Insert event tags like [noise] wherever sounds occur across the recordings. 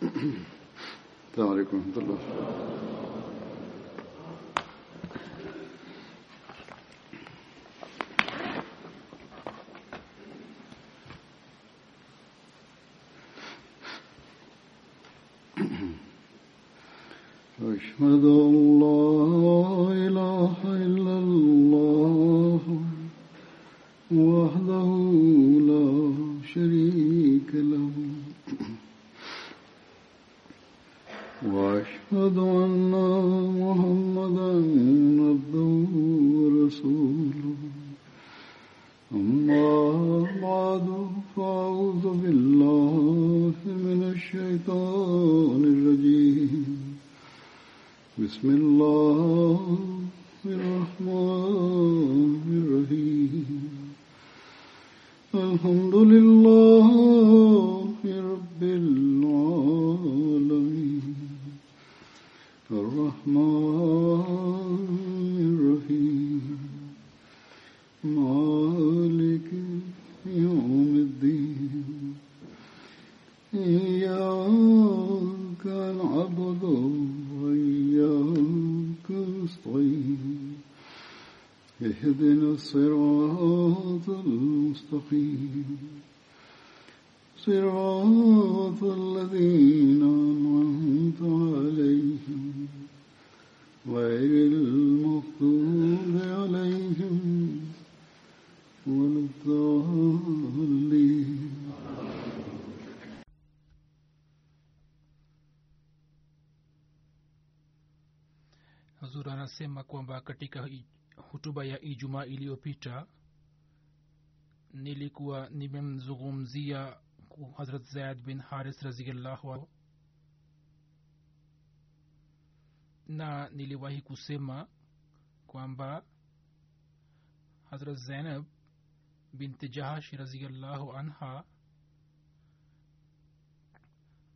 [clears throat] السلام عليكم ورحمة الله hazur anasema kwamba katika hutuba ya ijumaa iliyopita nilikuwa nimemzungumzia hazrat zaid bin haris raziallahu na niliwahi kusema kwamba hazrat zainab binti jahash raziallahu anha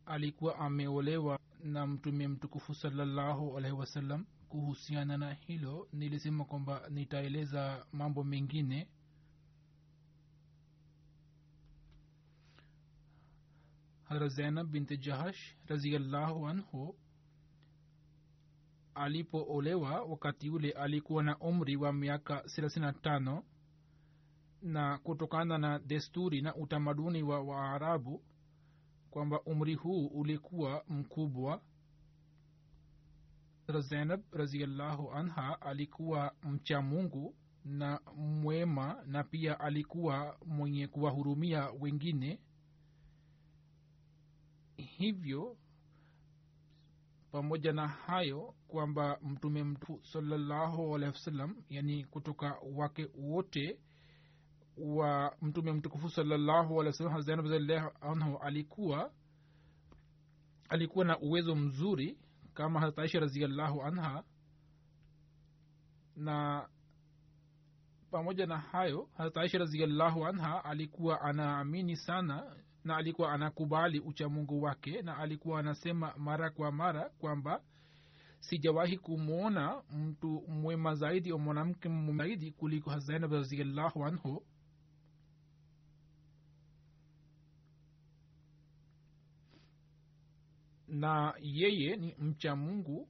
alikuwa ameolewa na mtume mtukufu salallahu alaihi wasallam kuhusiana na hilo nilisema kwamba nitaeleza mambo mengine. Hadrat zainab binti jahash raziallahu anhu alipoolewa wakati ule alikuwa na umri wa miaka thelathini na tano na kutokana na desturi na utamaduni wa waarabu kwamba umri huu ulikuwa mkubwa zainab raziallahu anha alikuwa mcha mungu na mwema na pia alikuwa mwenye kuwahurumia wengine. Hivyo pamoja na hayo kwamba mtume mtu salallahu alehi wasallam yani kutoka wake wote wa mtume mtukufu salallahu alehi wasallam zainab alikuwa alikuwa na uwezo mzuri kama harat raziallahu anha. Na pamoja na hayo harat aisha raziallahu anha alikuwa anaamini sana na alikuwa anakubali uchamungu wake na alikuwa anasema mara kwa mara kwamba sijawahi kumwona mtu mwema zaidi au mwanamke mwema zaidi kuliko hazainab raziallahu anhu na yeye ni mcha mungu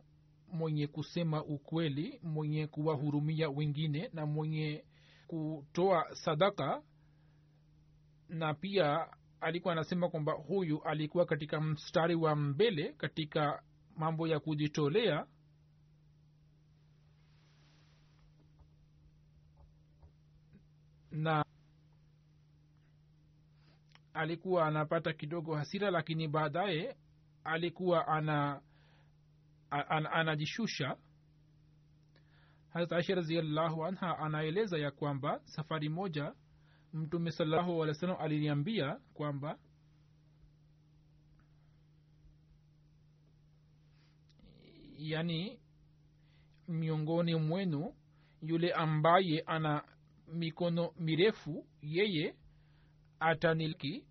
mwenye kusema ukweli mwenye kuwahurumia wengine na mwenye kutoa sadaka. Na pia alikuwa anasema kwamba huyu alikuwa katika mstari wa mbele katika mambo ya kujitolea. Na alikuwa anapata kidogo hasira lakini baadaye alikuwa ana an, anajishusha. Harat aisha raziallahu anha anaeleza ya kwamba safari moja mtume salallahu alih wa sallam aliniambia kwamba yani miongoni mwenu yule ambaye ana mikono mirefu yeye atanilki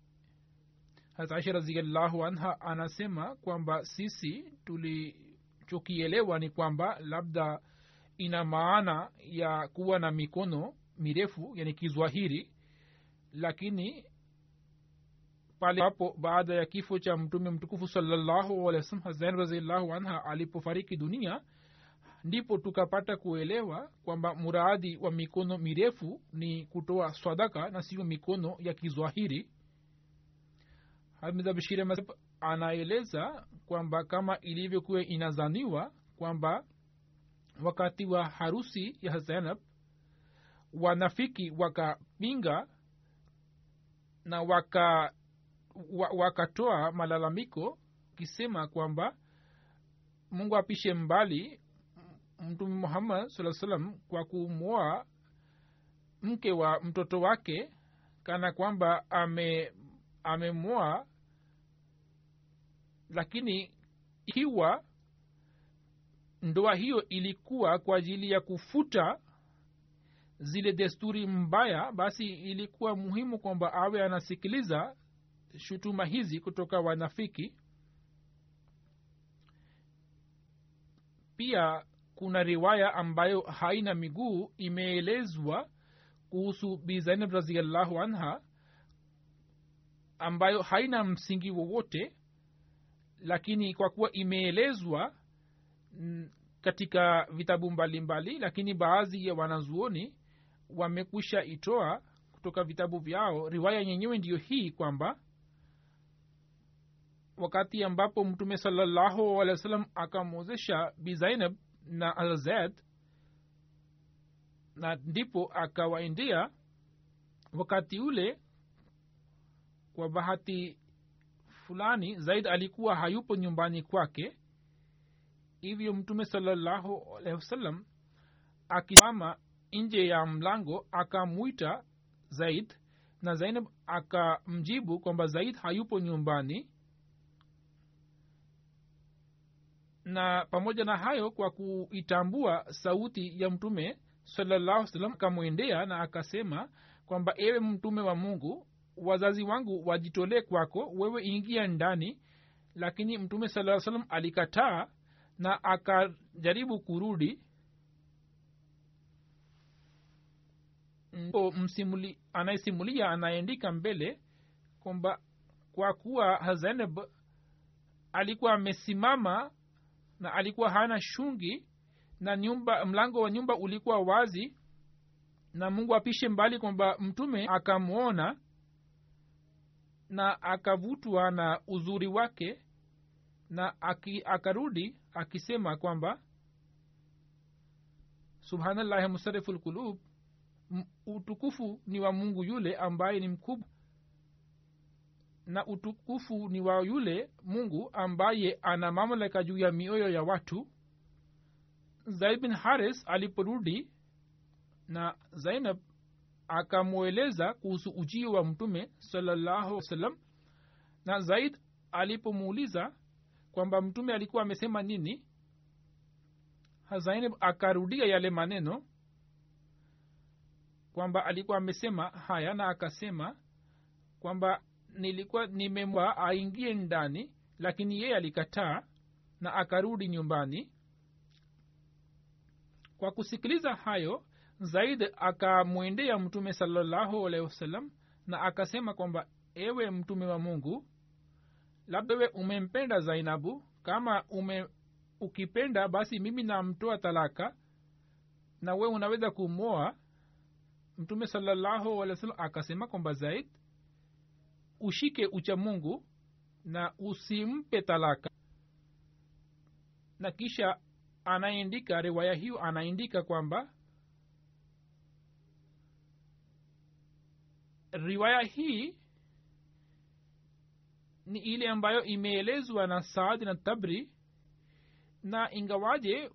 hata raziallahu anha anasema kwamba sisi tulichokielewa ni kwamba labda ina maana ya kuwa na mikono mirefu yani kizwahiri lakini pale hapo baada ya kifo cha mtume mtukufu anha alipofariki dunia ndipo tukapata kuelewa kwamba muradi wa mikono mirefu ni kutoa swadaka na sio mikono ya kizwahiri hamidhabshiri anaeleza kwamba kama ilivyokuwa inazaniwa kwamba wakati wa harusi ya zainab wanafiki wakapinga na waka wakatoa wa malalamiko kisema kwamba mungu apishe mbali mtume muhammad saa salam kwa kumwoa mke wa mtoto wake kana kwamba ame amemwoa lakini ikiwa ndoa hiyo ilikuwa kwa ajili ya kufuta zile desturi mbaya basi ilikuwa muhimu kwamba awe anasikiliza shutuma hizi kutoka wanafiki. Pia kuna riwaya ambayo haina miguu imeelezwa kuhusu bi zainab raziallahu anha ambayo haina msingi wowote lakini kwa kuwa imeelezwa katika vitabu mbalimbali mbali, lakini baadhi ya wanazuoni wamekwisha itoa kutoka vitabu vyao. Riwaya yenyewe ndiyo hii kwamba wakati ambapo mtume salallahu alehi wa sallam akamwozesha bi zainab na alzad na ndipo akawaendea wakati ule kwa bahati fulani zaid alikuwa hayupo nyumbani kwake. Hivyo mtume salallahu alehi wasallam akisimama nje ya mlango akamwita zaid na zainab akamjibu kwamba zaid hayupo nyumbani. Na pamoja na hayo kwa kuitambua sauti ya mtume salallahu salam akamwendea na akasema kwamba ewe mtume wa mungu wazazi wangu wajitolee kwako wewe ingia ndani. Lakini mtume saa salam alikataa na akajaribu kurudi. Msimuli anayesimulia anaendika mbele kwamba kwa kuwa zeneb alikuwa amesimama na alikuwa hana shungi na nyumba mlango wa nyumba ulikuwa wazi na mungu apishe mbali kwamba mtume akamwona na akavutwa na uzuri wake na aki, akarudi akisema kwamba subhanallahi musarifu lqulub utukufu ni wa mungu yule ambaye ni mkubwa na utukufu ni wa yule mungu ambaye ana mamlaka juu ya mioyo ya watu. Zaid bin haris aliporudi na zainab akamweleza kuhusu ujio wa mtume salallahu na zaid alipomuuliza kwamba mtume alikuwa amesema nini zainab akarudia yale maneno kwamba alikuwa amesema haya na akasema kwamba nilikuwa nimemwa aingie ndani lakini yeye alikataa na akarudi nyumbani. Kwa kusikiliza hayo zaid akamwendea mtume salallahu alehi wasallam na akasema kwamba ewe mtume wa mungu labda we umempenda zainabu. Kama ume ukipenda basi mimi namtoa talaka na we unaweza kumoa mtume salallahu alehi wasallam akasema kwamba zaid ushike ucha mungu na usimpe talaka. Na kisha anaendika riwaya hiyo anaendika kwamba riwaya hii ni ile ambayo imeelezwa na saadi na tabri na ingawaje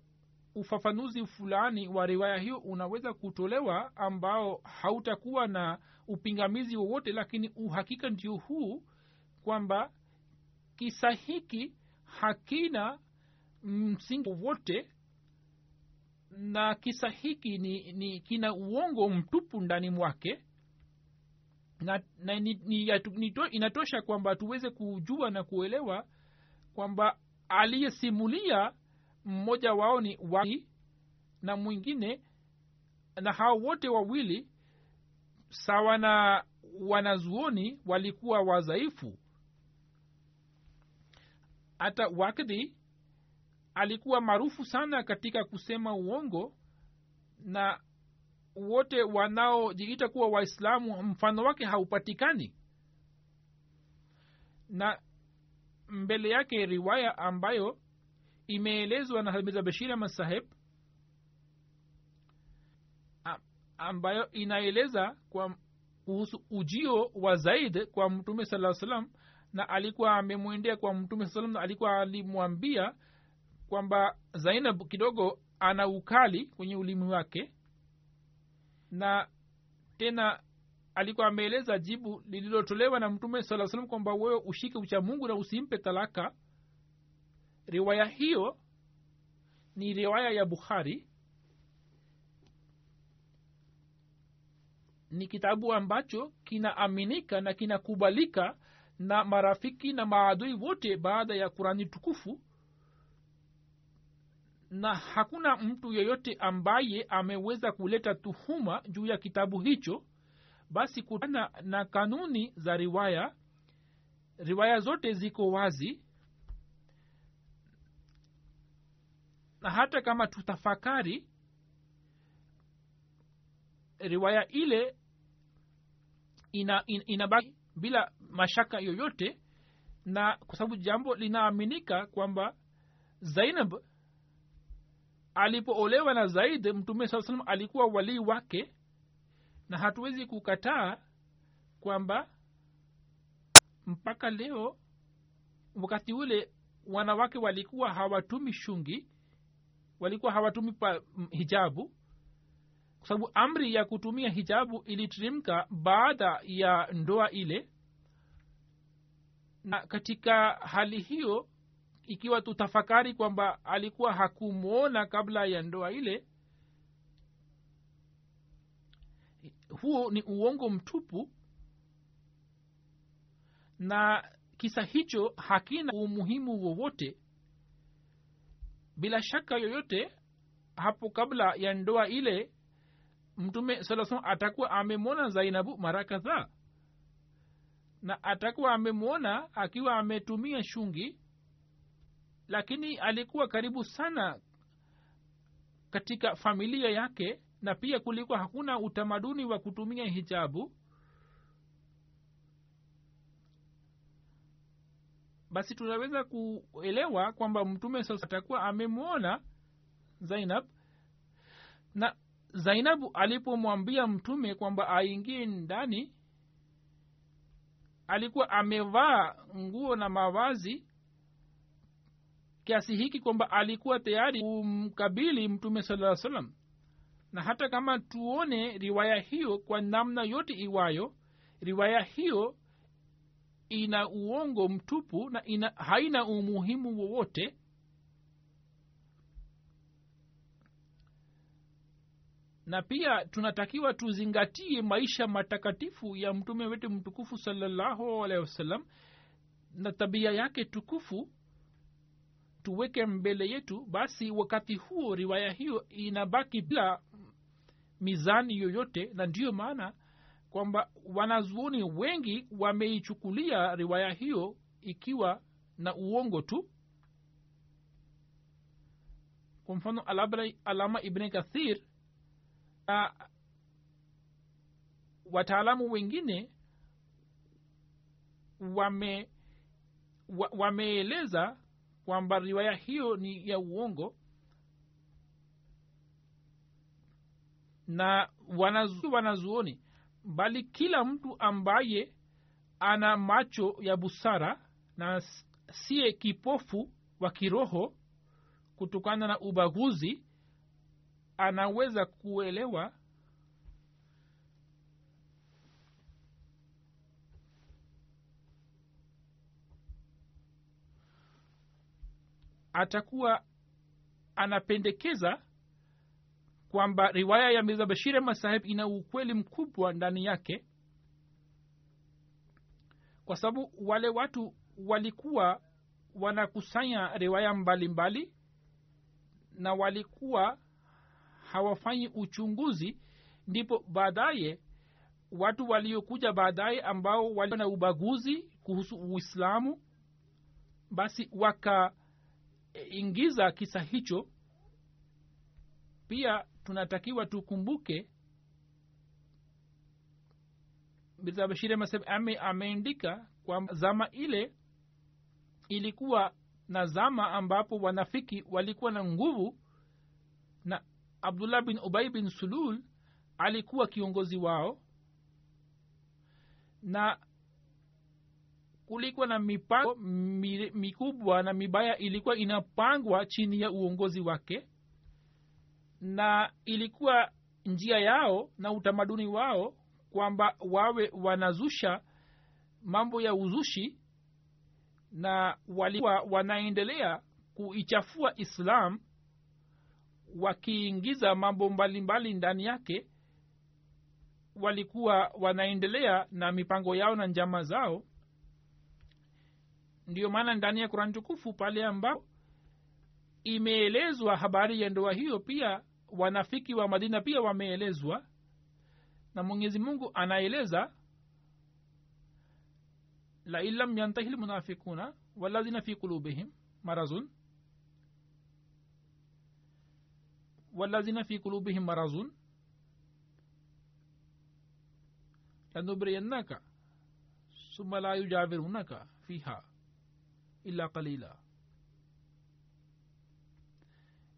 ufafanuzi fulani wa riwaya hiyo unaweza kutolewa ambao hautakuwa na upingamizi wowote lakini uhakika ndio huu kwamba kisa hiki hakina msingi wowote na kisa hiki ni, ni kina uongo mtupu ndani mwake na, na inatosha kwamba tuweze kujua na kuelewa kwamba aliyesimulia mmoja wao ni wai na mwingine na hao wote wawili sawa na wanazuoni walikuwa wadhaifu. Hata wakdhi alikuwa maarufu sana katika kusema uongo na wote wanaojiita kuwa waislamu mfano wake haupatikani. Na mbele yake riwaya ambayo imeelezwa na hamiza bashir ahmad saheb ambayo inaeleza kwa kuhusu ujio wa zaid kwa mtume saa salam na alikuwa amemwendea kwa mtume saa salam na alikuwa alimwambia kwamba zainab kidogo ana ukali kwenye ulimi wake na tena alikuwa ameeleza jibu lililotolewa na mtume saa salam kwamba wewe ushike ucha mungu na usimpe talaka. Riwaya hiyo ni riwaya ya bukhari. Ni kitabu ambacho kinaaminika na kinakubalika na marafiki na maadui wote baada ya kurani tukufu na hakuna mtu yeyote ambaye ameweza kuleta tuhuma juu ya kitabu hicho basi kutana na kanuni za riwaya riwaya zote ziko wazi. Na hata kama tutafakari riwaya ile ina, in, inabaki bila mashaka yoyote na kwa sababu jambo linaaminika kwamba zainab alipoolewa na zaid mtume saa salam alikuwa walii wake na hatuwezi kukataa kwamba mpaka leo wakati ule wanawake walikuwa hawatumi shungi walikuwa hawatumi pa hijabu kwa sababu amri ya kutumia hijabu iliteremka baada ya ndoa ile. Na katika hali hiyo ikiwa tutafakari kwamba alikuwa hakumwona kabla ya ndoa ile huo ni uongo mtupu na kisa hicho hakina umuhimu wowote. Bila shaka yoyote hapo kabla ya ndoa ile mtume saa atakuwa amemwona zainabu mara kadhaa na atakuwa amemwona akiwa ametumia shungi lakini alikuwa karibu sana katika familia yake na pia kulikuwa hakuna utamaduni wa kutumia hijabu. Basi tunaweza kuelewa kwamba mtume sasa atakuwa amemwona zainab. Na zainabu alipomwambia mtume kwamba aingie ndani alikuwa amevaa nguo na mavazi kiasi hiki kwamba alikuwa tayari kumkabili mtume saa salam na hata kama tuone riwaya hiyo kwa namna yote iwayo riwaya hiyo ina uongo mtupu na ina, haina umuhimu wowote. Na pia tunatakiwa tuzingatie maisha matakatifu ya mtume wetu mtukufu salallahu alehi wasallam na tabia yake tukufu tuweke mbele yetu basi wakati huo riwaya hiyo inabaki bila mizani yoyote. Na ndiyo maana kwamba wanazuoni wengi wameichukulia riwaya hiyo ikiwa na uongo tu. Kwa mfano alama ibni kathir na wataalamu wengine wame wameeleza kwamba riwaya hiyo ni ya uongo. Na wanazu, wanazuoni bali kila mtu ambaye ana macho ya busara na siye kipofu wa kiroho kutokana na ubaguzi anaweza kuelewa atakuwa anapendekeza kwamba riwaya ya mirza bashir ahmad saheb ina ukweli mkubwa ndani yake kwa sababu wale watu walikuwa wanakusanya riwaya mbalimbali mbali, na walikuwa hawafanyi uchunguzi ndipo baadaye watu waliokuja baadaye ambao na ubaguzi kuhusu uislamu basi wakaingiza kisa hicho pia tunatakiwa tukumbuke mirza bashir ame, ameandika kwamba zama ile ilikuwa na zama ambapo wanafiki walikuwa na nguvu na abdullah bin ubai bin sulul alikuwa kiongozi wao. Na kulikuwa na mipango mikubwa na mibaya ilikuwa inapangwa chini ya uongozi wake na ilikuwa njia yao na utamaduni wao kwamba wawe wanazusha mambo ya uzushi na walikuwa wanaendelea kuichafua islam wakiingiza mambo mbalimbali ndani yake. Walikuwa wanaendelea na mipango yao na njama zao ndiyo maana ndani ya kurani tukufu pale ambapo imeelezwa habari ya ndoa hiyo pia wanafiki wa madina pia wameelezwa na mwenyezi mungu anaeleza lain lam yantahi lmunafikuna waladhina fi qulubihim marazun waladhina fi qulubihim marazun lanubriyannaka summa la yujawirunaka fiha illa qalila.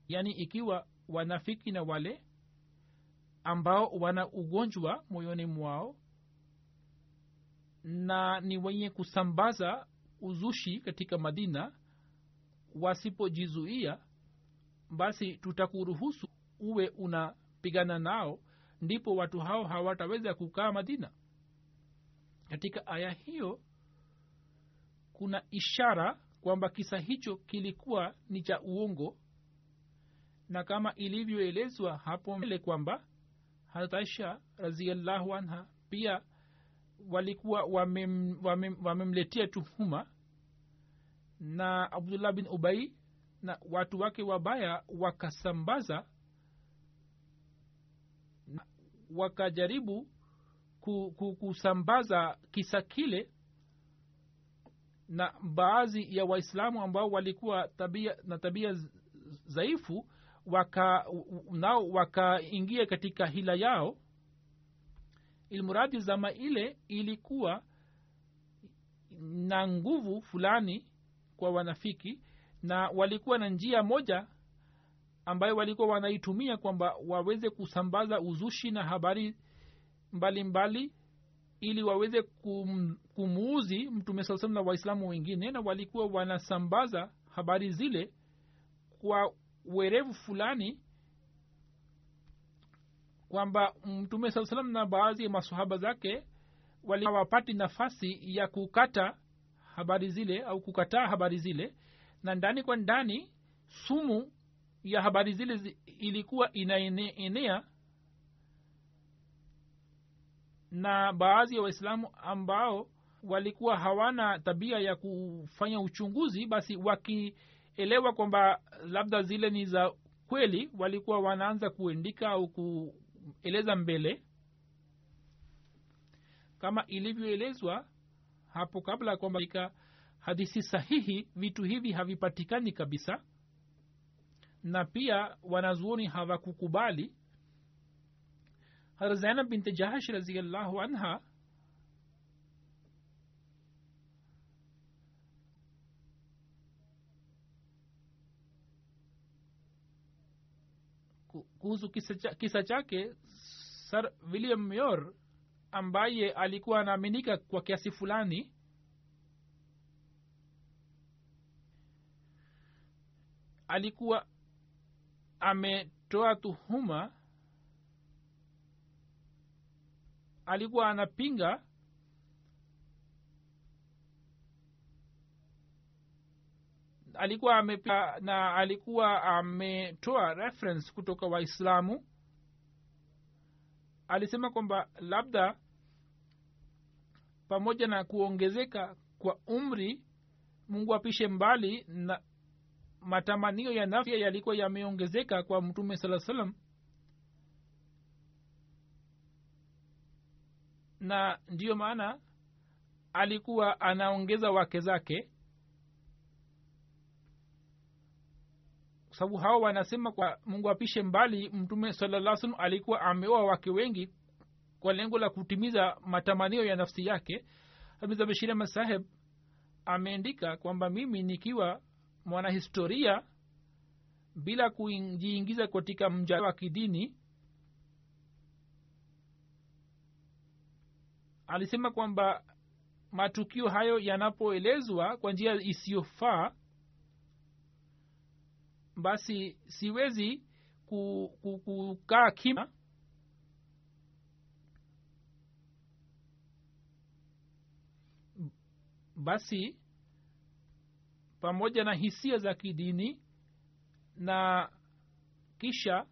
Yaani ikiwa wanafiki na wale ambao wana ugonjwa moyoni mwao na ni wenye kusambaza uzushi katika madina wasipojizuia basi tutakuruhusu uwe unapigana nao ndipo watu hao hawataweza kukaa madina. Katika aya hiyo kuna ishara kwamba kisa hicho kilikuwa ni cha uongo na kama ilivyoelezwa hapo mbele kwamba harat aisha raziallahu anha pia walikuwa wamemletea wame, wame tuhuma na abdullah bin ubai na watu wake wabaya wakasambaza wakajaribu kusambaza kisa kile na baadhi ya waislamu ambao walikuwa tabia na tabia dhaifu waka nao wakaingia katika hila yao. Ilmuradi zama ile ilikuwa na nguvu fulani kwa wanafiki na walikuwa na njia moja ambayo walikuwa wanaitumia kwamba waweze kusambaza uzushi na habari mbalimbali mbali, ili waweze kum, kumuuzi mtume saa salam na waislamu wengine na walikuwa wanasambaza habari zile kwa werevu fulani kwamba mtume saa salam na baadhi ya masahaba zake waliwapati nafasi ya kukata habari zile au kukataa habari zile. Na ndani kwa ndani sumu ya habari zile ilikuwa inaenea na baadhi ya waislamu ambao walikuwa hawana tabia ya kufanya uchunguzi basi wakielewa kwamba labda zile ni za kweli walikuwa wanaanza kuendika au kueleza mbele. Kama ilivyoelezwa hapo kabla kwamba katika hadisi sahihi vitu hivi havipatikani kabisa. Na pia wanazuoni hawakukubali. Har zainab binte jahash anha kuhusu kisa, chake sir william muir ambaye alikuwa anaaminika kwa kiasi fulani. Alikuwa ametoa tuhuma. Alikuwa anapinga alikuwa amepinga na alikuwa ametoa reference kutoka waislamu. Alisema kwamba labda pamoja na kuongezeka kwa umri mungu apishe mbali na matamanio ya nafya yalikuwa yameongezeka kwa mtume saa salam na ndiyo maana alikuwa anaongeza wake zake sababu hawa wanasema kwa mungu apishe mbali mtume salaa salam alikuwa ameoa wake wengi kwa lengo la kutimiza matamanio ya nafsi yake. Hamiza bashir ahmad saheb ameandika kwamba mimi nikiwa mwanahistoria bila kujiingiza katika mja wa kidini alisema kwamba matukio hayo yanapoelezwa kwa njia isiyofaa basi siwezi kukaa kima basi pamoja na hisia za kidini na kisha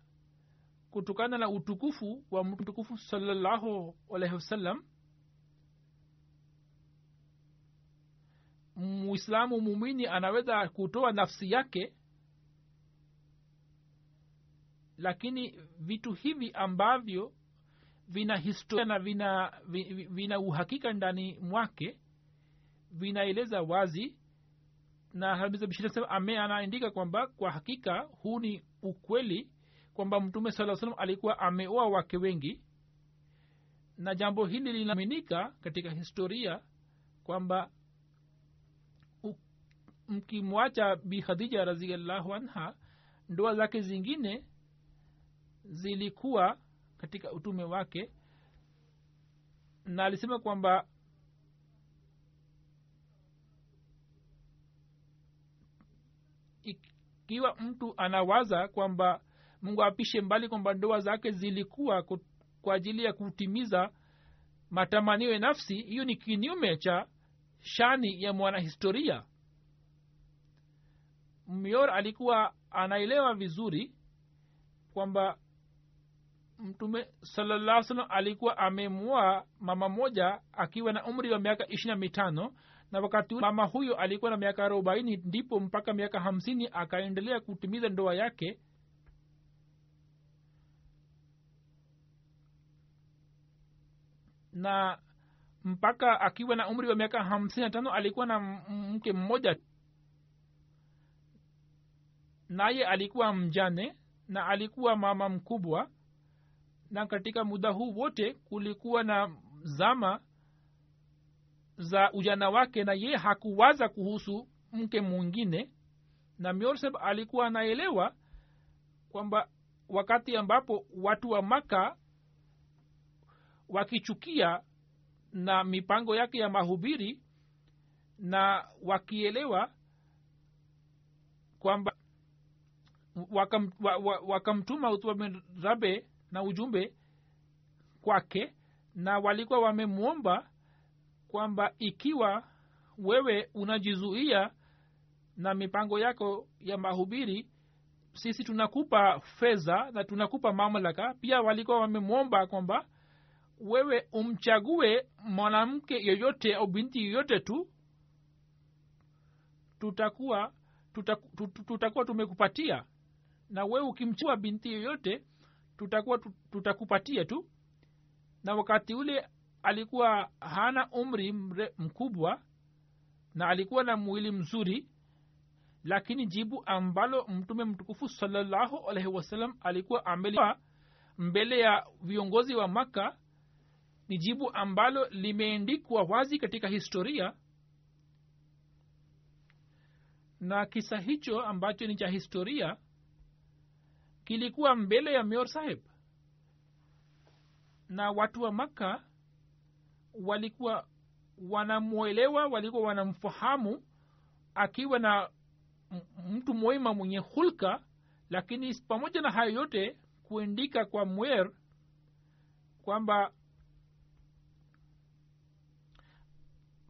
kutokana na utukufu wa mtukufu salallahu alaihi wasallam muislamu mumini anaweza kutoa nafsi yake lakini vitu hivi ambavyo vina historia na vina, vina uhakika ndani mwake vinaeleza wazi na habisabishirasema ame anaandika kwamba kwa hakika huu ni ukweli kwamba mtume saa salam alikuwa ameoa wake wengi na jambo hili linaaminika katika historia kwamba mkimwacha bi khadija anha ndoa zake zingine zilikuwa katika utume wake na alisema kwamba ikiwa mtu anawaza kwamba mungu apishe mbali kwamba ndoa zake zilikuwa kwa ajili ya kutimiza matamanio ya nafsi hiyo ni kinyume cha shani ya mwanahistoria. Myor alikuwa anaelewa vizuri kwamba mtume salallah salam alikuwa amemua mama moja akiwa na umri wa miaka ishirina mitano na wakati mama huyo alikuwa na miaka arobaini ndipo mpaka miaka hamsini akaendelea kutimiza ndoa yake. Na mpaka akiwa na umri wa miaka hamsini na tano alikuwa na mke mmoja. Naye alikuwa mjane na alikuwa mama mkubwa na katika muda huu wote kulikuwa na zama za ujana wake na ye hakuwaza kuhusu mke mwingine. Na myorseb alikuwa anaelewa kwamba wakati ambapo watu wa maka wakichukia na mipango yake ya mahubiri na wakielewa kwamba wakamtuma waka, waka utba bin rabe na ujumbe kwake na walikuwa wamemwomba kwamba ikiwa wewe unajizuia na mipango yako ya mahubiri sisi tunakupa fedha na tunakupa mamlaka. Pia walikuwa wamemwomba kwamba wewe umchague mwanamke yoyote au binti yoyote tu tutakuwa tutakuwa, tutakuwa tumekupatia. Na wewe ukimchua binti yoyote tutakuwa tutakupatia tu. Na wakati ule alikuwa hana umri mre, mkubwa na alikuwa na mwili mzuri lakini jibu ambalo mtume mtukufu salallahu alaihi wasallam alikuwa ameliwa mbele ya viongozi wa makka ni jibu ambalo limeendikwa wazi katika historia. Na kisa hicho ambacho ni cha historia kilikuwa mbele ya mior saheb. Na watu wa makka walikuwa wanamwelewa walikuwa wanamfahamu akiwa na mtu mwema mwenye hulka lakini pamoja na hayo yote kuendika kwa mwer kwamba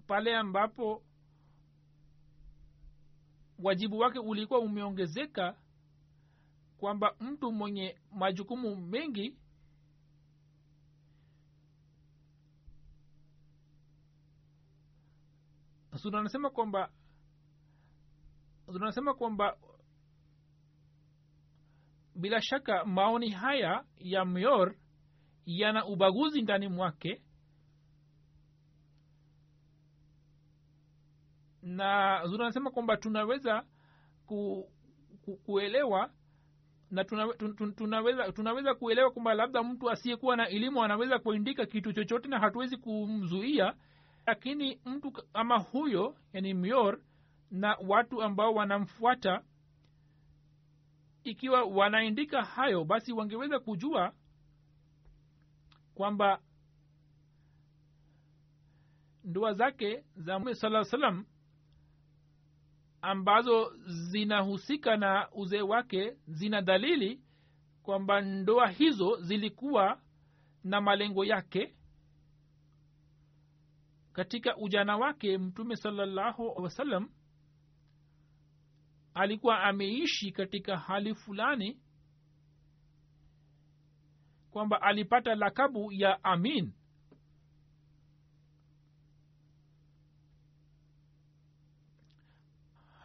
pale ambapo wajibu wake ulikuwa umeongezeka kwamba mtu mwenye majukumu mengi sura kwamba sura kwamba bila shaka maoni haya ya myor yana ubaguzi ndani mwake na zudanasema kwamba tunaweza ku, ku, kuelewa na tuna, tun, tun, tunaweza tunaweza kuelewa kwamba labda mtu asiyekuwa na elimu anaweza kuandika kitu chochote na hatuwezi kumzuia lakini mtu ama huyo yani myor na watu ambao wanamfuata ikiwa wanaandika hayo basi wangeweza kujua kwamba ndoa zake za mtume saa salam ambazo zinahusika na uzee wake zina dalili kwamba ndoa hizo zilikuwa na malengo yake. Katika ujana wake mtume salallahu wasallam alikuwa ameishi katika hali fulani kwamba alipata lakabu ya amin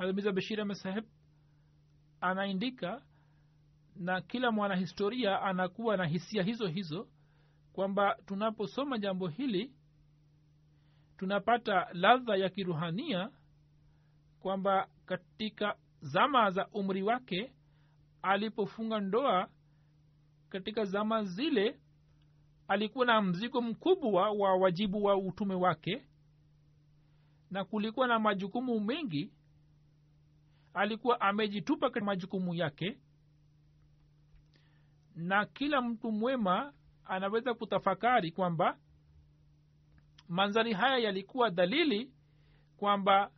hazmiza bashir ahmed saheb anaandika na kila mwanahistoria anakuwa na hisia hizo hizo kwamba tunaposoma jambo hili tunapata ladha ya kiruhania kwamba katika zama za umri wake alipofunga ndoa katika zama zile alikuwa na mzigo mkubwa wa wajibu wa utume wake na kulikuwa na majukumu mengi alikuwa amejitupa katika majukumu yake na kila mtu mwema anaweza kutafakari kwamba manzari haya yalikuwa dalili kwamba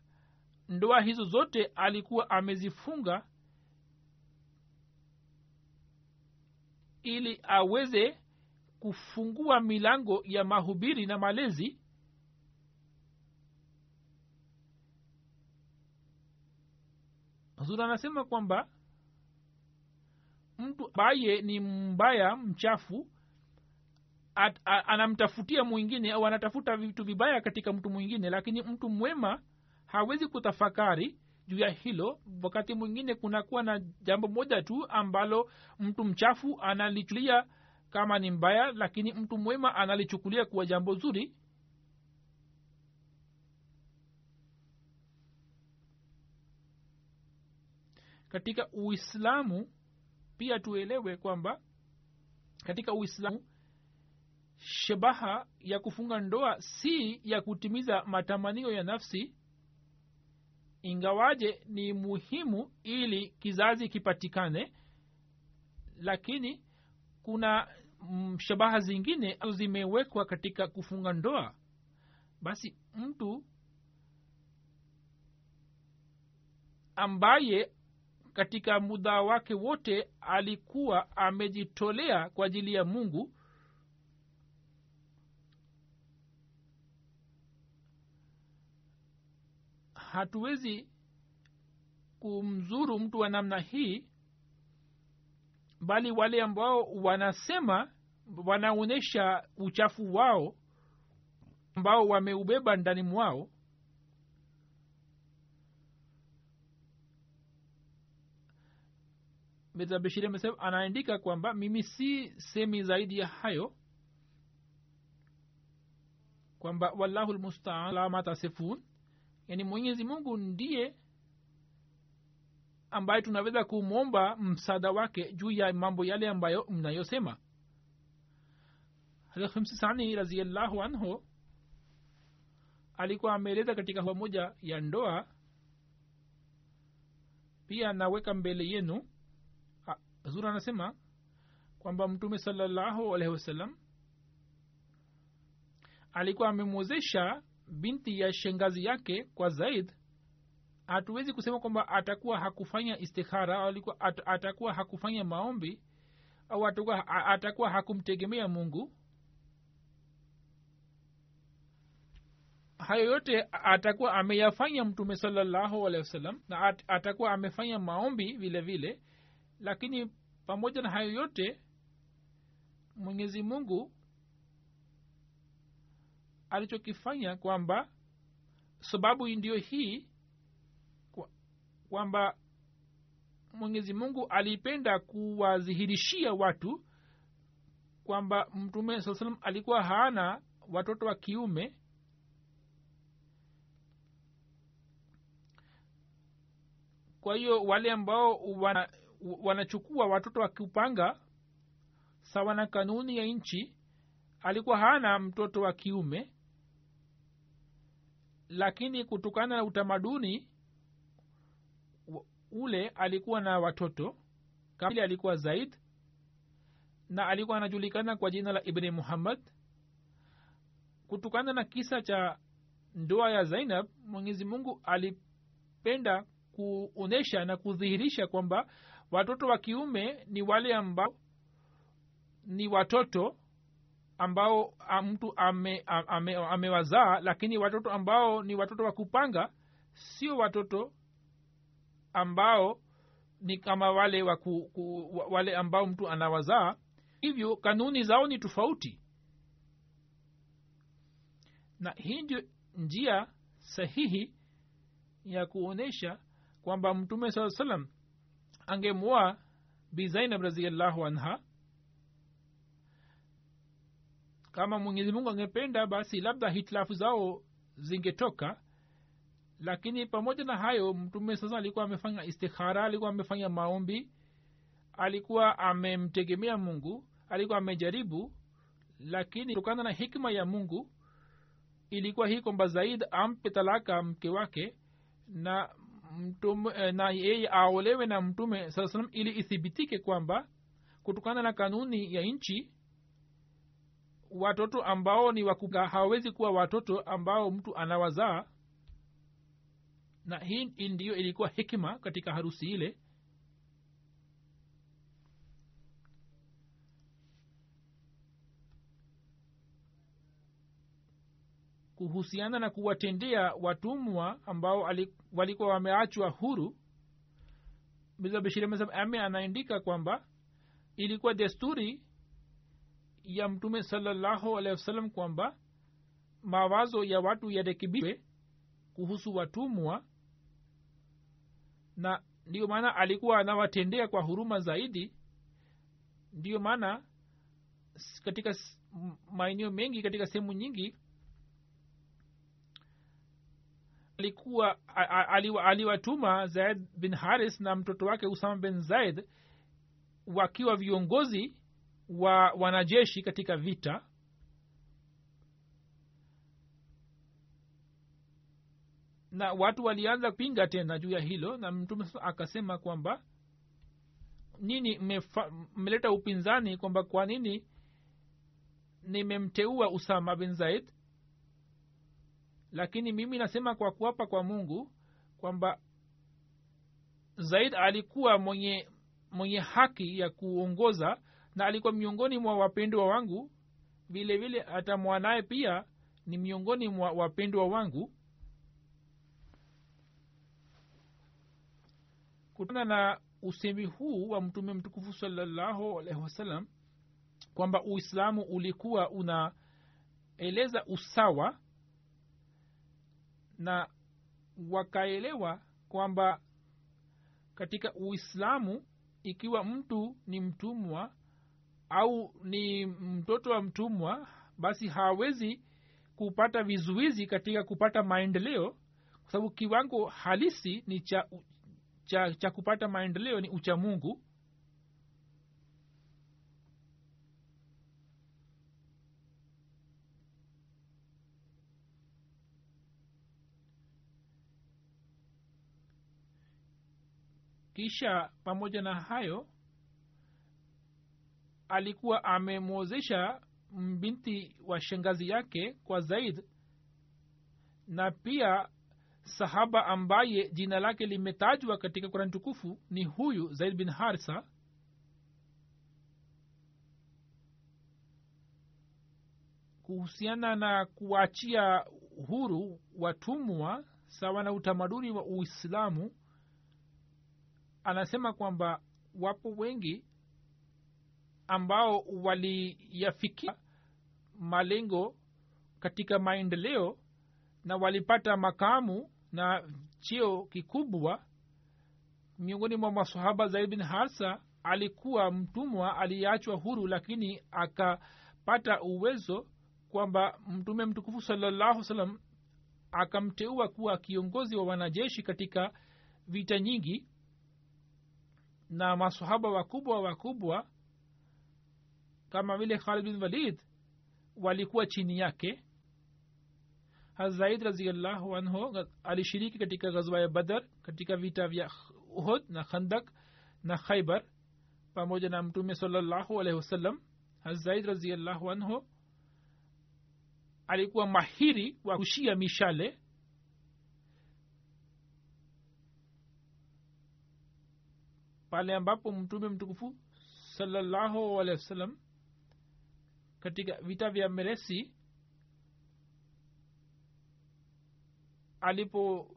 ndoa hizo zote alikuwa amezifunga ili aweze kufungua milango ya mahubiri na malezi huzuri anasema kwamba mtu ambaye ni mbaya mchafu at, a, anamtafutia mwingine au anatafuta vitu vibaya katika mtu mwingine lakini mtu mwema hawezi kutafakari juu ya hilo. Wakati mwingine kunakuwa na jambo moja tu ambalo mtu mchafu analichukulia kama ni mbaya lakini mtu mwema analichukulia kuwa jambo zuri katika uislamu pia tuelewe kwamba katika uislamu shabaha ya kufunga ndoa si ya kutimiza matamanio ya nafsi ingawaje ni muhimu ili kizazi kipatikane lakini kuna mm, shabaha zingine zimewekwa katika kufunga ndoa. Basi mtu ambaye katika muda wake wote alikuwa amejitolea kwa ajili ya mungu. Hatuwezi kumzuru mtu wa namna hii bali wale ambao wanasema wanaonyesha uchafu wao ambao wameubeba ndani mwao mirza bashiri amesema anaandika kwamba mimi si semi zaidi ya hayo kwamba wallahu lmustaan lama yani mwenyezi mungu ndiye ambaye tunaweza kumwomba msaada wake juu ya mambo yale ambayo mnayosema. Himsisani raziallahu anhu alikuwa ameeleza katika moja ya ndoa pia naweka mbele yenu zuri anasema kwamba mtume salallahu alaihi wasallam alikuwa amemwozesha binti ya shengazi yake kwa zaid. Hatuwezi kusema kwamba atakuwa hakufanya istikhara alikuwa at, atakuwa hakufanya maombi au atakuwa, atakuwa hakumtegemea mungu. Hayo yote atakuwa ameyafanya mtume salallahu alehi wasallam na at, atakuwa amefanya maombi vile vile lakini pamoja na hayo yote mwenyezi mungu alichokifanya kwamba sababu ndiyo hii kwamba mwenyezi mungu alipenda kuwadhihirishia watu kwamba mtume saa salam alikuwa haana watoto wa kiume. Kwa hiyo wale ambao wana, wanachukua watoto wa kiupanga sawa na kanuni ya nchi alikuwa hana mtoto wa kiume lakini kutokana na utamaduni ule alikuwa na watoto kamili alikuwa zaid na alikuwa anajulikana kwa jina la ibni muhammad. Kutokana na kisa cha ndoa ya zainab mwenyezi mungu alipenda kuonyesha na kudhihirisha kwamba watoto wa kiume ni wale ambao ni watoto ambao mtu amewazaa ame, ame, lakini watoto ambao ni watoto wa kupanga sio watoto ambao ni kama wale waku, ku, wale ambao mtu anawazaa. Hivyo kanuni zao ni tofauti. Na hii ndio njia sahihi ya kuonyesha kwamba mtume saa salam angemwoa bi zainab raziallahu anha kama mwenyezi mungu angependa basi labda hitilafu zao zingetoka. Lakini pamoja na hayo mtume sasa alikuwa amefanya istikhara alikuwa amefanya maombi alikuwa amemtegemea mungu alikuwa amejaribu lakini kutokana na hikma ya mungu ilikuwa hii kwamba zaid ampe talaka mke wake na mtume, na yeye aolewe na mtume saa salam ili ithibitike kwamba kutokana na kanuni ya nchi watoto ambao ni wakuga hawawezi kuwa watoto ambao mtu anawazaa na hii ndiyo ilikuwa hikima katika harusi ile kuhusiana na kuwatendea watumwa ambao walikuwa wameachwa huru ame anaandika kwamba ilikuwa desturi ya mtume salallahu alehi wasallam kwamba mawazo ya watu yarekebishwe kuhusu watumwa na ndiyo maana alikuwa anawatendea kwa huruma zaidi. Ndiyo maana katika maeneo mengi katika sehemu nyingi alikuwa aliwatuma zaid bin haris na mtoto wake usama bin zaid wakiwa viongozi wa wanajeshi katika vita. Na watu walianza kupinga tena juu ya hilo na mtume akasema kwamba nini mmeleta upinzani kwamba kwa nini nimemteua usama bin zaid lakini mimi nasema kwa kuapa kwa mungu kwamba zaid alikuwa mwenye mwenye haki ya kuongoza na alikuwa miongoni mwa wapendwa wangu. Vile vile hata mwanaye pia ni miongoni mwa wapendwa wangu. Kutokana na usemi huu wa mtume mtukufu salallahu alaihi wasallam kwamba uislamu ulikuwa unaeleza usawa na wakaelewa kwamba katika uislamu ikiwa mtu ni mtumwa au ni mtoto wa mtumwa basi hawezi kupata vizuizi katika kupata maendeleo kwa sababu kiwango halisi ni cha, cha, cha kupata maendeleo ni ucha kisha pamoja na hayo alikuwa amemwozesha mbinti wa shangazi yake kwa zaid na pia sahaba ambaye jina lake limetajwa katika kurani tukufu ni huyu zaid bin harsa kuhusiana na kuachia huru watumwa sawa na utamaduni wa uislamu anasema kwamba wapo wengi ambao waliyafikia malengo katika maendeleo na walipata makamu na cheo kikubwa. Miongoni mwa masahaba zaid bin harsa alikuwa mtumwa aliyeachwa huru lakini akapata uwezo kwamba mtume mtukufu salallahu salam akamteua kuwa kiongozi wa wanajeshi katika vita nyingi na masahaba wakubwa wakubwa kama vile khalid bin walid walikuwa chini yake. Hazaid raziallahu anhu alishiriki katika ghazwa ya badar katika vita vya uhud na khandak na khaibar pamoja na mtume salllahu alaihi wasallam. Hazaid raziallahu anhu alikuwa mahiri wa kushia mishale pale ambapo mtume mtukufu salallahu alehi wasallam katika vita vya meresi alipo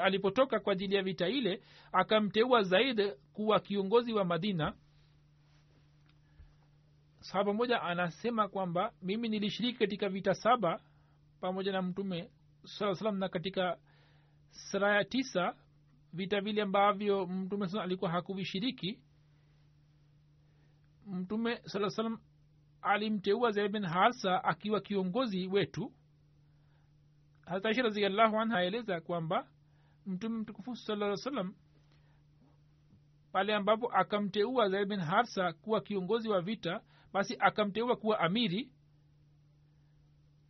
alipotoka kwa ajili ya vita ile akamteua zaid kuwa kiongozi wa madina. Sahaba moja anasema kwamba mimi nilishiriki katika vita saba pamoja na mtume saa salam na katika saraya tisa vita vile ambavyo mtume saa alikuwa hakuvishiriki mtume saa salam alimteua zaid bin harsa akiwa kiongozi wetu. Hata raziallahu anha aeleza kwamba mtume mtukufu salaa salam pale ambapo akamteua zaid bin harsa kuwa kiongozi wa vita basi akamteua kuwa amiri.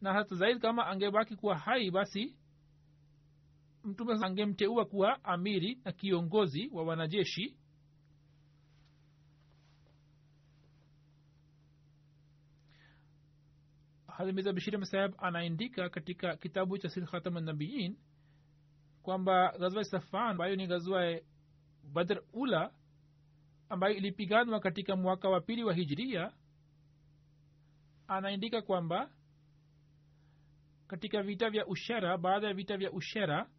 Na hata zaid kama angebaki kuwa hai basi mtume angemteua kuwa amiri na kiongozi wa wanajeshi. Hazimiza bishiri saheb anaandika katika kitabu cha sir khatam nabiin kwamba ghazwa safan ambayo ni ghazwa badr ula ambayo ilipiganwa katika mwaka wa pili wa hijiria anaandika kwamba katika vita vya ushera baada ya vita vya ushera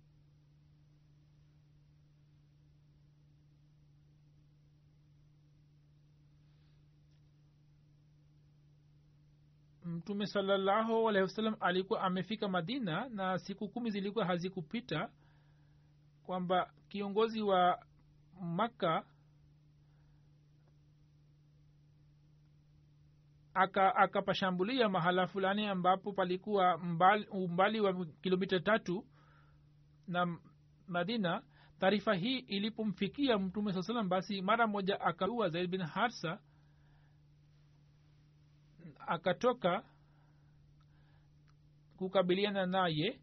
mtume salallahu alehi wasallam alikuwa amefika madina na siku kumi zilikuwa hazikupita kwamba kiongozi wa makka akapashambulia aka mahala fulani ambapo palikuwa mbali, umbali wa kilomita tatu na madina. Taarifa hii ilipomfikia mtume saa salam basi mara moja akaua zaid bin harsa akatoka kukabiliana naye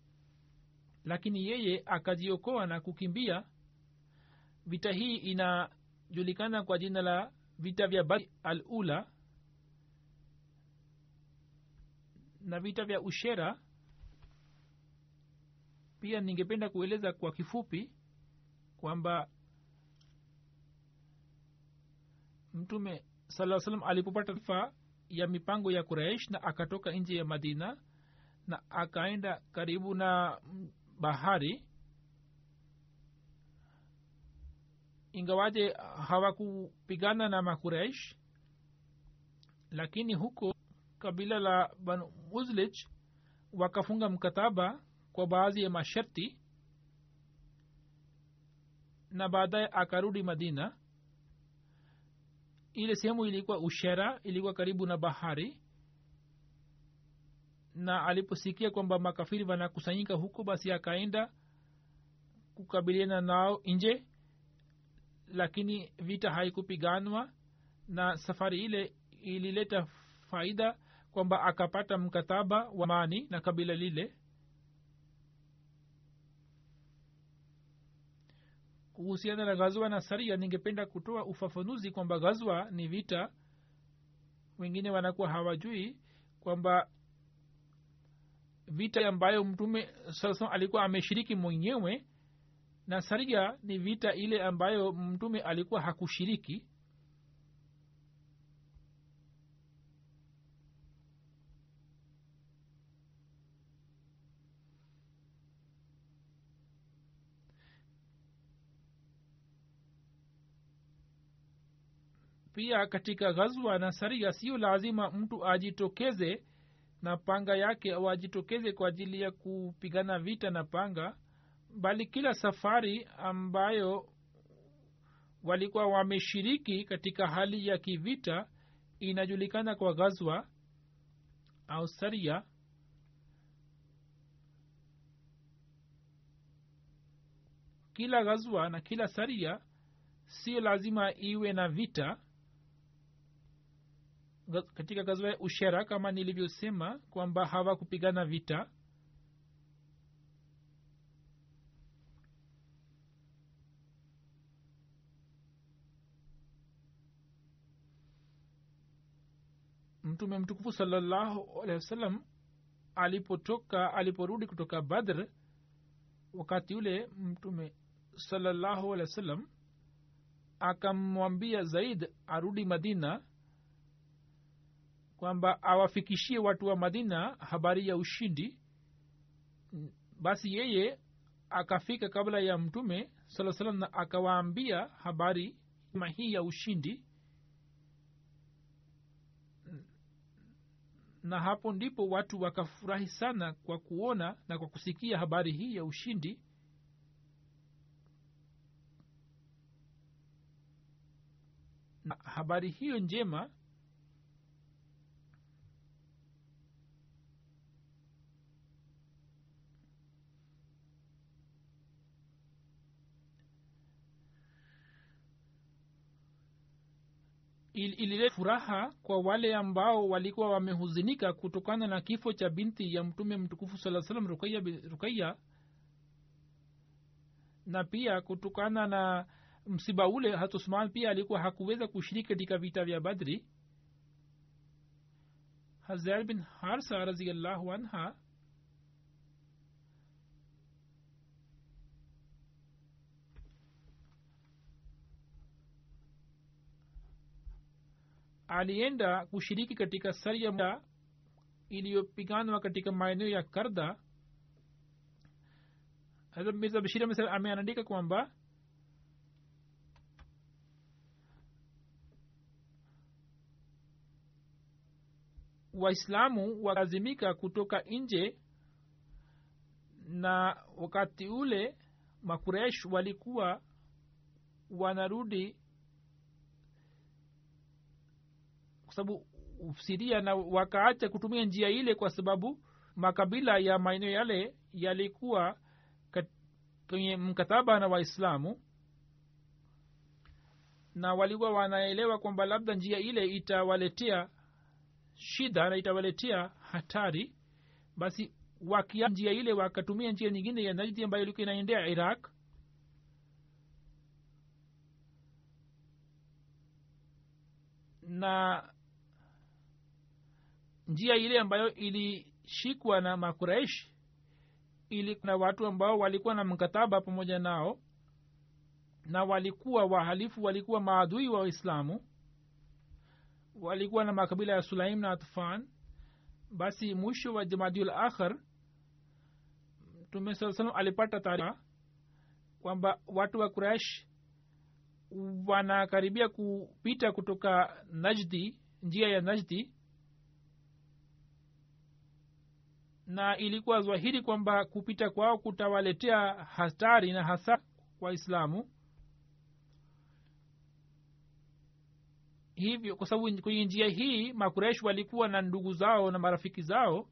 lakini yeye akajiokoa na kukimbia. Vita hii inajulikana kwa jina la vita vya bari al ula na vita vya ushera. Pia ningependa kueleza kwa kifupi kwamba mtume saa salam alipopata taarifa ya mipango ya kuraish na akatoka nje ya madina na akaenda karibu na bahari. Ingawaje hawakupigana na makuraish lakini huko kabila la banu muzlich wakafunga mkataba kwa baadhi ya masharti na baadaye akarudi madina ile sehemu ilikuwa ushera ilikuwa karibu na bahari na aliposikia kwamba makafiri wanakusanyika huko basi akaenda kukabiliana nao nje lakini vita haikupiganwa na safari ile ilileta faida kwamba akapata mkataba wa amani na kabila lile kuhusiana na ghazwa na saria ningependa kutoa ufafanuzi kwamba ghazwa ni vita. Wengine wanakuwa hawajui kwamba vita ambayo mtume saa alikuwa ameshiriki mwenyewe na saria ni vita ile ambayo mtume alikuwa hakushiriki pia katika ghazwa na saria sio lazima mtu ajitokeze na panga yake au ajitokeze kwa ajili ya kupigana vita na panga bali kila safari ambayo walikuwa wameshiriki katika hali ya kivita inajulikana kwa ghazwa au saria. Kila ghazwa na kila saria sio lazima iwe na vita katika gazwa ya ushera kama nilivyosema kwamba hawakupigana vita mtume mtukufu salallahu alehi wasallam alipotoka aliporudi kutoka badr wakati ule mtume salallahu alehi wasallam akamwambia zaid arudi madina kwamba awafikishie watu wa madina habari ya ushindi basi yeye akafika kabla ya mtume saa salam na akawaambia habari hii ya ushindi. Na hapo ndipo watu wakafurahi sana kwa kuona na kwa kusikia habari hii ya ushindi. Na habari hiyo njema il- ilileta furaha kwa wale ambao walikuwa wamehuzinika kutokana na kifo cha binti ya mtume mtukufu saa salam rukaya, rukaya na pia kutokana na msiba ule hatusman pia alikuwa hakuweza kushiriki katika vita vya badri. Hazar bin harsa raziallahu anha alienda kushiriki katika saria iliyopiganwa katika maeneo ya karda. Mirza ameandika kwamba waislamu walazimika kutoka nje na wakati ule makuresh walikuwa wanarudi kwa sababu siria na wakaacha kutumia njia ile kwa sababu makabila ya maeneo yale yalikuwa kwenye mkataba na waislamu. Na walikuwa wanaelewa kwamba labda njia ile itawaletea shida na itawaletea hatari. Basi wakia njia ile wakatumia njia nyingine ya najdi ambayo ilikuwa inaendea iraq. Na njia ile ambayo ilishikwa na makuraish ili na watu ambao walikuwa na mkataba pamoja nao na walikuwa wahalifu walikuwa maadui wa waislamu walikuwa na makabila ya sulaim na atfan basi mwisho wa jamadiul akhar mtume saa salam alipata taarifa kwamba watu wa kuraish wanakaribia kupita kutoka najdi njia ya najdi na ilikuwa zwahiri kwamba kupita kwao kutawaletea hatari na hasa waislamu. Hivyo kwa sababu kwenye njia hii makuresh walikuwa na ndugu zao na marafiki zao.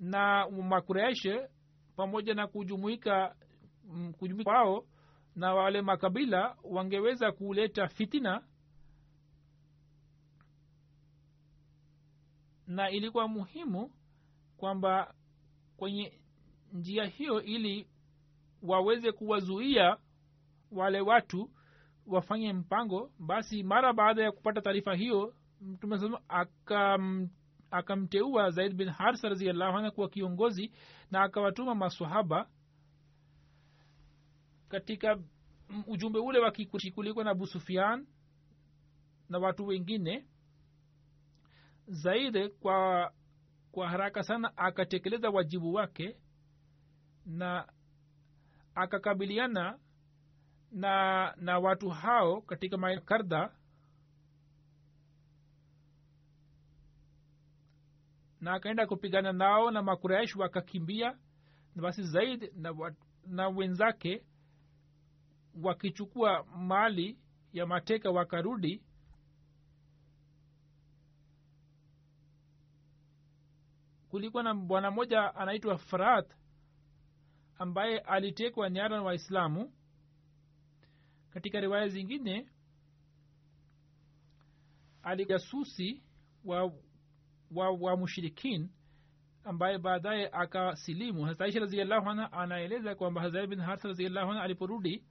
Na makuresh pamoja na kujumuika mm, kujumuika kwao na wale makabila wangeweza kuleta fitina na ilikuwa muhimu kwamba kwenye njia hiyo ili waweze kuwazuia wale watu wafanye mpango basi mara baada ya kupata taarifa hiyo mtume akam akamteua zaid bin harsa raziallahu anhu kuwa kiongozi na akawatuma masahaba katika ujumbe ule wa na abu sufian na watu wengine zaid kwa kwa haraka sana akatekeleza wajibu wake na akakabiliana na na watu hao katika makarda na akaenda kupigana nao na makuraish wakakimbia na basi zaidi na, na wenzake wakichukua mali ya mateka wakarudi kulikuwa na bwana mmoja anaitwa farat ambaye alitekwa nyara na waislamu. Katika riwaya zingine alijasusi wa, wa, wa mushirikin ambaye baadaye akasilimu. Hasaisha raziallahu anha anaeleza kwamba hazai bin harsa raziallahu anha aliporudi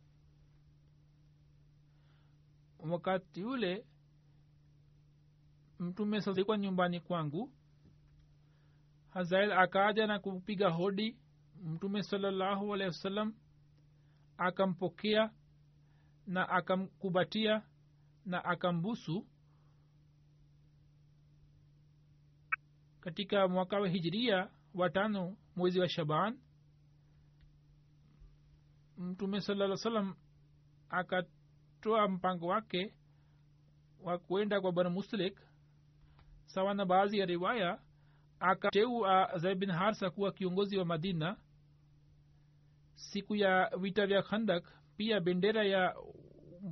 wakati ule mtume salikuwa nyumbani kwangu hazael akaja na kupiga hodi mtume salallahu alehi wasallam akampokea na akamkubatia na akambusu katika mwaka wa hijiria wa tano mwezi wa shaban. Mtume salaa salam akatoa mpango wake wa kuenda kwa bwana muslik sawa na baadhi ya riwaya akateua zaid bin harsa kuwa kiongozi wa madina. Siku ya vita vya khandak pia bendera ya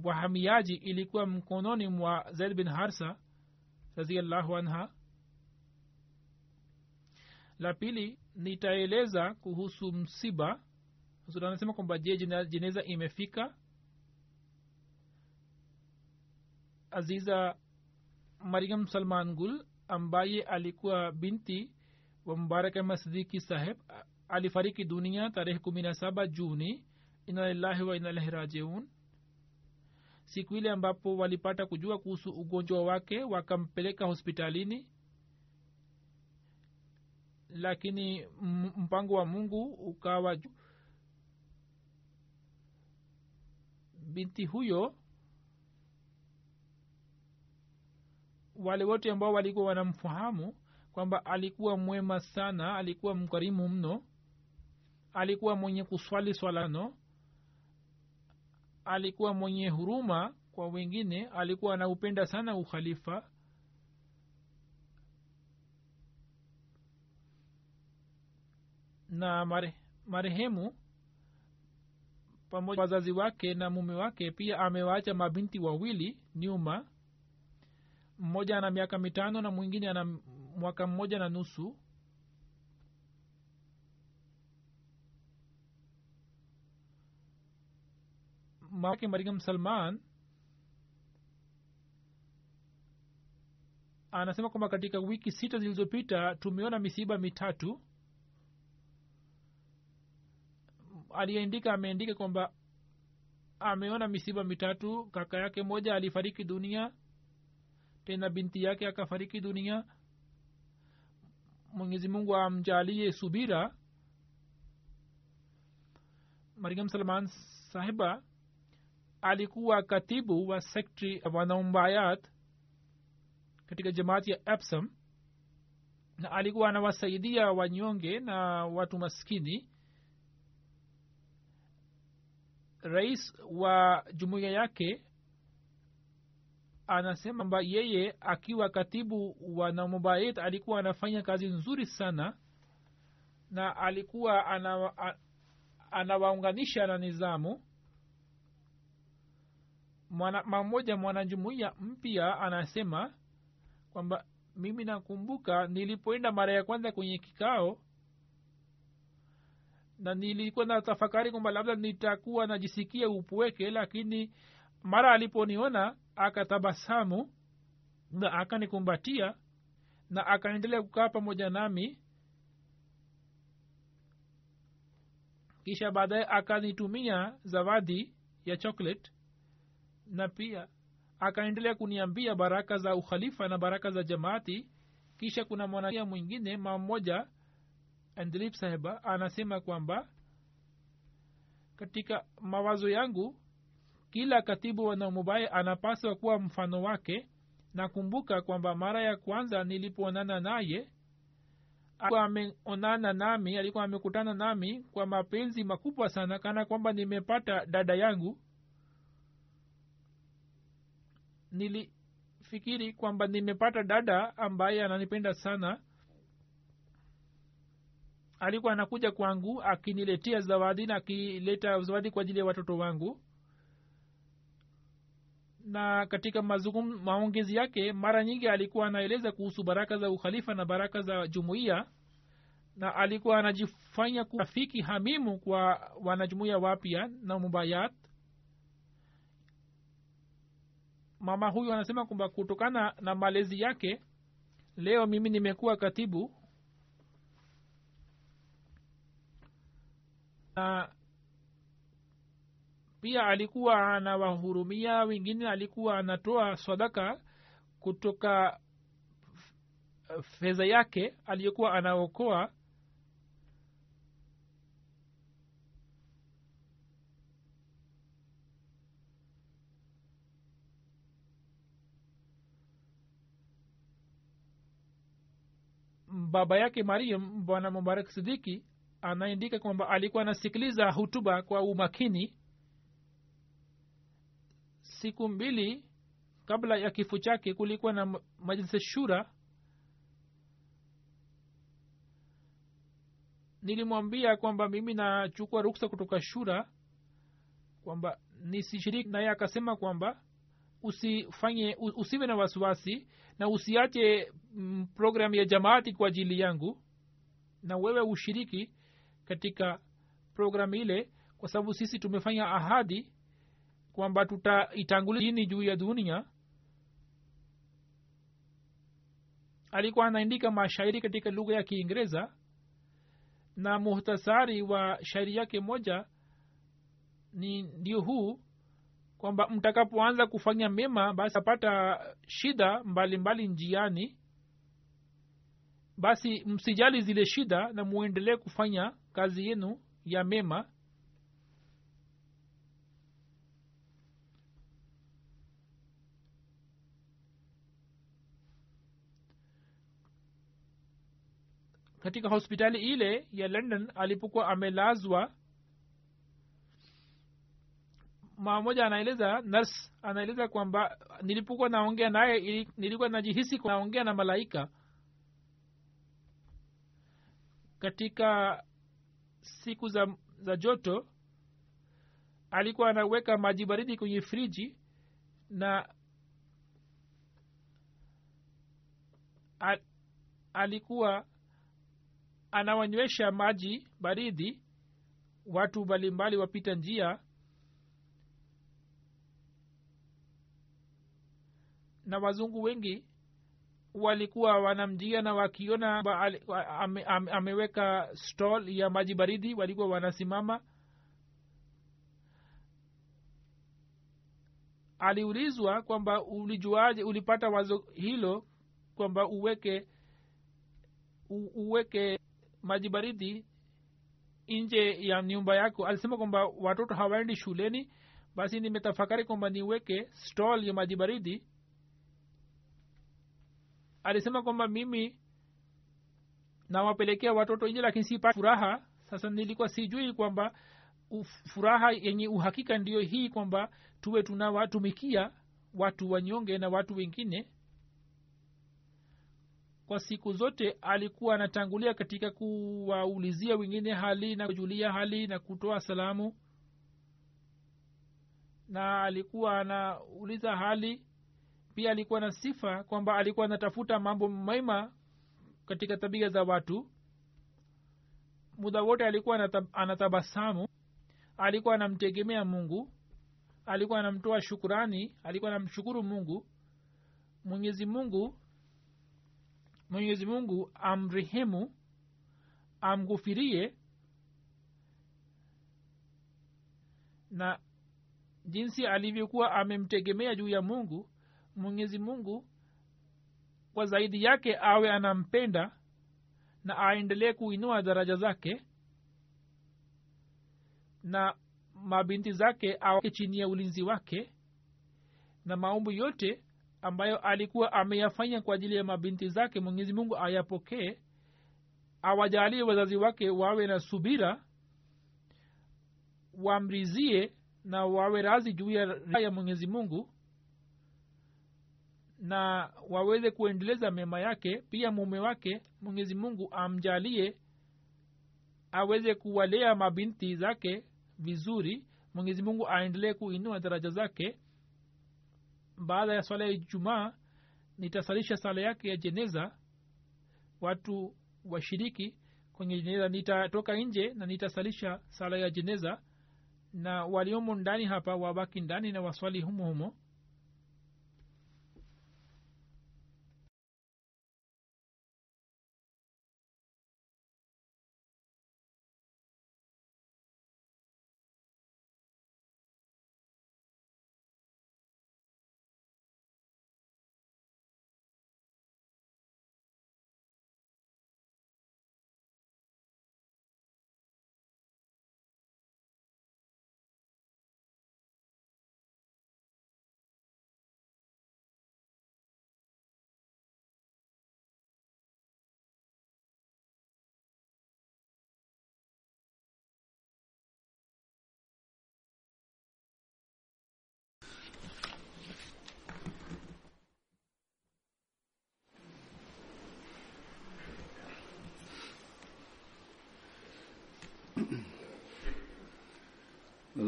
wahamiaji ilikuwa mkononi mwa zaid bin harsa raziallahu anha. La pili nitaeleza kuhusu msiba. Anasema kwamba je jeneza imefika? Aziza mariam salman gul ambaye alikuwa binti wa mubaraka ahmad sidiki saheb alifariki dunia tarehe kumi na saba juni. Inalillahi wa inalahi rajiun. Siku ile ambapo walipata kujua kuhusu ugonjwa wake wakampeleka hospitalini. Lakini mpango wa mungu ukawa binti huyo wale wote ambao walikuwa wanamfahamu kwamba alikuwa mwema sana alikuwa mkarimu mno alikuwa mwenye kuswali swalano alikuwa mwenye huruma kwa wengine alikuwa anaupenda sana ukhalifa. Na mare, marehemu pamoja wazazi wake na mume wake pia amewaacha mabinti wawili nyuma mmoja ana miaka mitano na mwingine ana mwaka mmoja na nusu. Mamake mariam salman anasema kwamba katika wiki sita zilizopita tumeona misiba mitatu. Aliyeandika ameandika kwamba ameona misiba mitatu. Kaka yake moja alifariki dunia tena binti yake akafariki dunia. Mwenyezi mungu amjalie subira. Mariam salman sahiba alikuwa katibu wa sektri wanaumbayat katika jamaati ya epsom na alikuwa anawasaidia wanyonge na watu maskini. Rais wa jumuiya yake anasema kwamba yeye akiwa katibu wa namubayet alikuwa anafanya kazi nzuri sana na alikuwa anawaunganisha ana na nizamu. Mwana, mmoja mwanajumuiya mpya anasema kwamba mimi nakumbuka nilipoenda mara ya kwanza kwenye kikao na nilikuwa na tafakari kwamba labda nitakuwa najisikia upweke lakini mara aliponiona akatabasamu na akanikumbatia na akaendelea kukaa pamoja nami. Kisha baadaye akanitumia zawadi ya chocolate na pia akaendelea kuniambia baraka za ukhalifa na baraka za jamaati. Kisha kuna mwanaa mwingine mmoja andrip saheba anasema kwamba katika mawazo yangu kila katibu wa anapaswa kuwa mfano wake. Nakumbuka kwamba mara ya kwanza nilipoonana naye alikuwa ameonana nami alikuwa amekutana nami kwa mapenzi makubwa sana kana kwamba nimepata dada yangu. Nilifikiri kwamba nimepata dada ambaye ananipenda sana. Alikuwa anakuja kwangu akiniletea zawadi na akileta zawadi kwa ajili ya watoto wangu na katika maongezi yake mara nyingi alikuwa anaeleza kuhusu baraka za ukhalifa na baraka za jumuiya na alikuwa anajifanya rafiki hamimu kwa wanajumuia wapya na mubayat. Mama huyu anasema kwamba kutokana na malezi yake leo mimi nimekuwa katibu na pia alikuwa anawahurumia wengine alikuwa anatoa sadaka kutoka fedha yake aliyokuwa anaokoa. Baba yake mariam bwana mubarak sidiki anaandika kwamba alikuwa anasikiliza hutuba kwa umakini siku mbili kabla ya kifo chake kulikuwa na majlisi shura nilimwambia kwamba mimi nachukua ruksa kutoka shura kwamba nisishiriki naye akasema kwamba usifanye usiwe na wasiwasi na usiache mm, programu ya jamaati kwa ajili yangu na wewe ushiriki katika programu ile kwa sababu sisi tumefanya ahadi kwamba tutaitangulia dini juu ya dunia. Alikuwa anaandika mashairi katika lugha ya kiingereza. Na muhtasari wa shairi yake moja ni ndio huu kwamba mtakapoanza kufanya mema basi apata shida mbalimbali mbali njiani. Basi msijali zile shida na muendelee kufanya kazi yenu ya mema katika hospitali ile ya london alipokuwa amelazwa mama moja anaeleza nurs anaeleza kwamba nilipokuwa naongea naye nilikuwa najihisi naongea na malaika katika siku za, za joto alikuwa anaweka maji baridi kwenye friji na alikuwa anawanywesha maji baridi watu mbalimbali wapita njia na wazungu wengi walikuwa wanamjia na wakiona ali- ame, ame, ameweka stall ya maji baridi walikuwa wanasimama. Aliulizwa kwamba ulijuaje ulipata wazo hilo kwamba uweke u, uweke maji baridi nje ya nyumba yako. Alisema kwamba watoto hawaendi shuleni. Basi nimetafakari kwamba niweke stall ya maji baridi. Alisema kwamba mimi nawapelekea watoto nje lakini sipa furaha. Sasa nilikuwa sijui kwamba furaha yenye uhakika ndiyo hii kwamba tuwe tunawatumikia watu wanyonge na watu wengine kwa siku zote alikuwa anatangulia katika kuwaulizia wengine hali na kujulia hali na kutoa salamu. Na alikuwa anauliza hali. Pia alikuwa na sifa kwamba alikuwa anatafuta mambo mema katika tabia za watu. Muda wote alikuwa anatabasamu. Alikuwa anamtegemea mungu. Alikuwa anamtoa shukurani. Alikuwa anamshukuru mungu. Mwenyezi mungu mwenyezi mungu amrehemu amghufirie na jinsi alivyokuwa amemtegemea juu ya mungu mwenyezi mungu kwa zaidi yake awe anampenda na aendelee kuinua daraja zake na mabinti zake awake chini ya ulinzi wake na maumbu yote ambayo alikuwa ameyafanya kwa ajili ya mabinti zake mwenyezi mungu ayapokee awajalie wazazi wake wawe na subira wamrizie na wawe razi juu ya ya mwenyezi mungu na waweze kuendeleza mema yake. Pia mume wake mwenyezi mungu amjalie aweze kuwalea mabinti zake vizuri. Mwenyezi mungu aendelee kuinua daraja zake baada ya swala ya ijumaa nitasalisha sala yake ya jeneza. Watu washiriki kwenye jeneza. Nitatoka nje na nitasalisha sala ya jeneza. Na waliomo ndani hapa wabaki ndani na waswali humo humo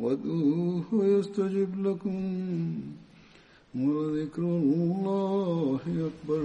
وادعوه يستجب لكم ولذكر الله أكبر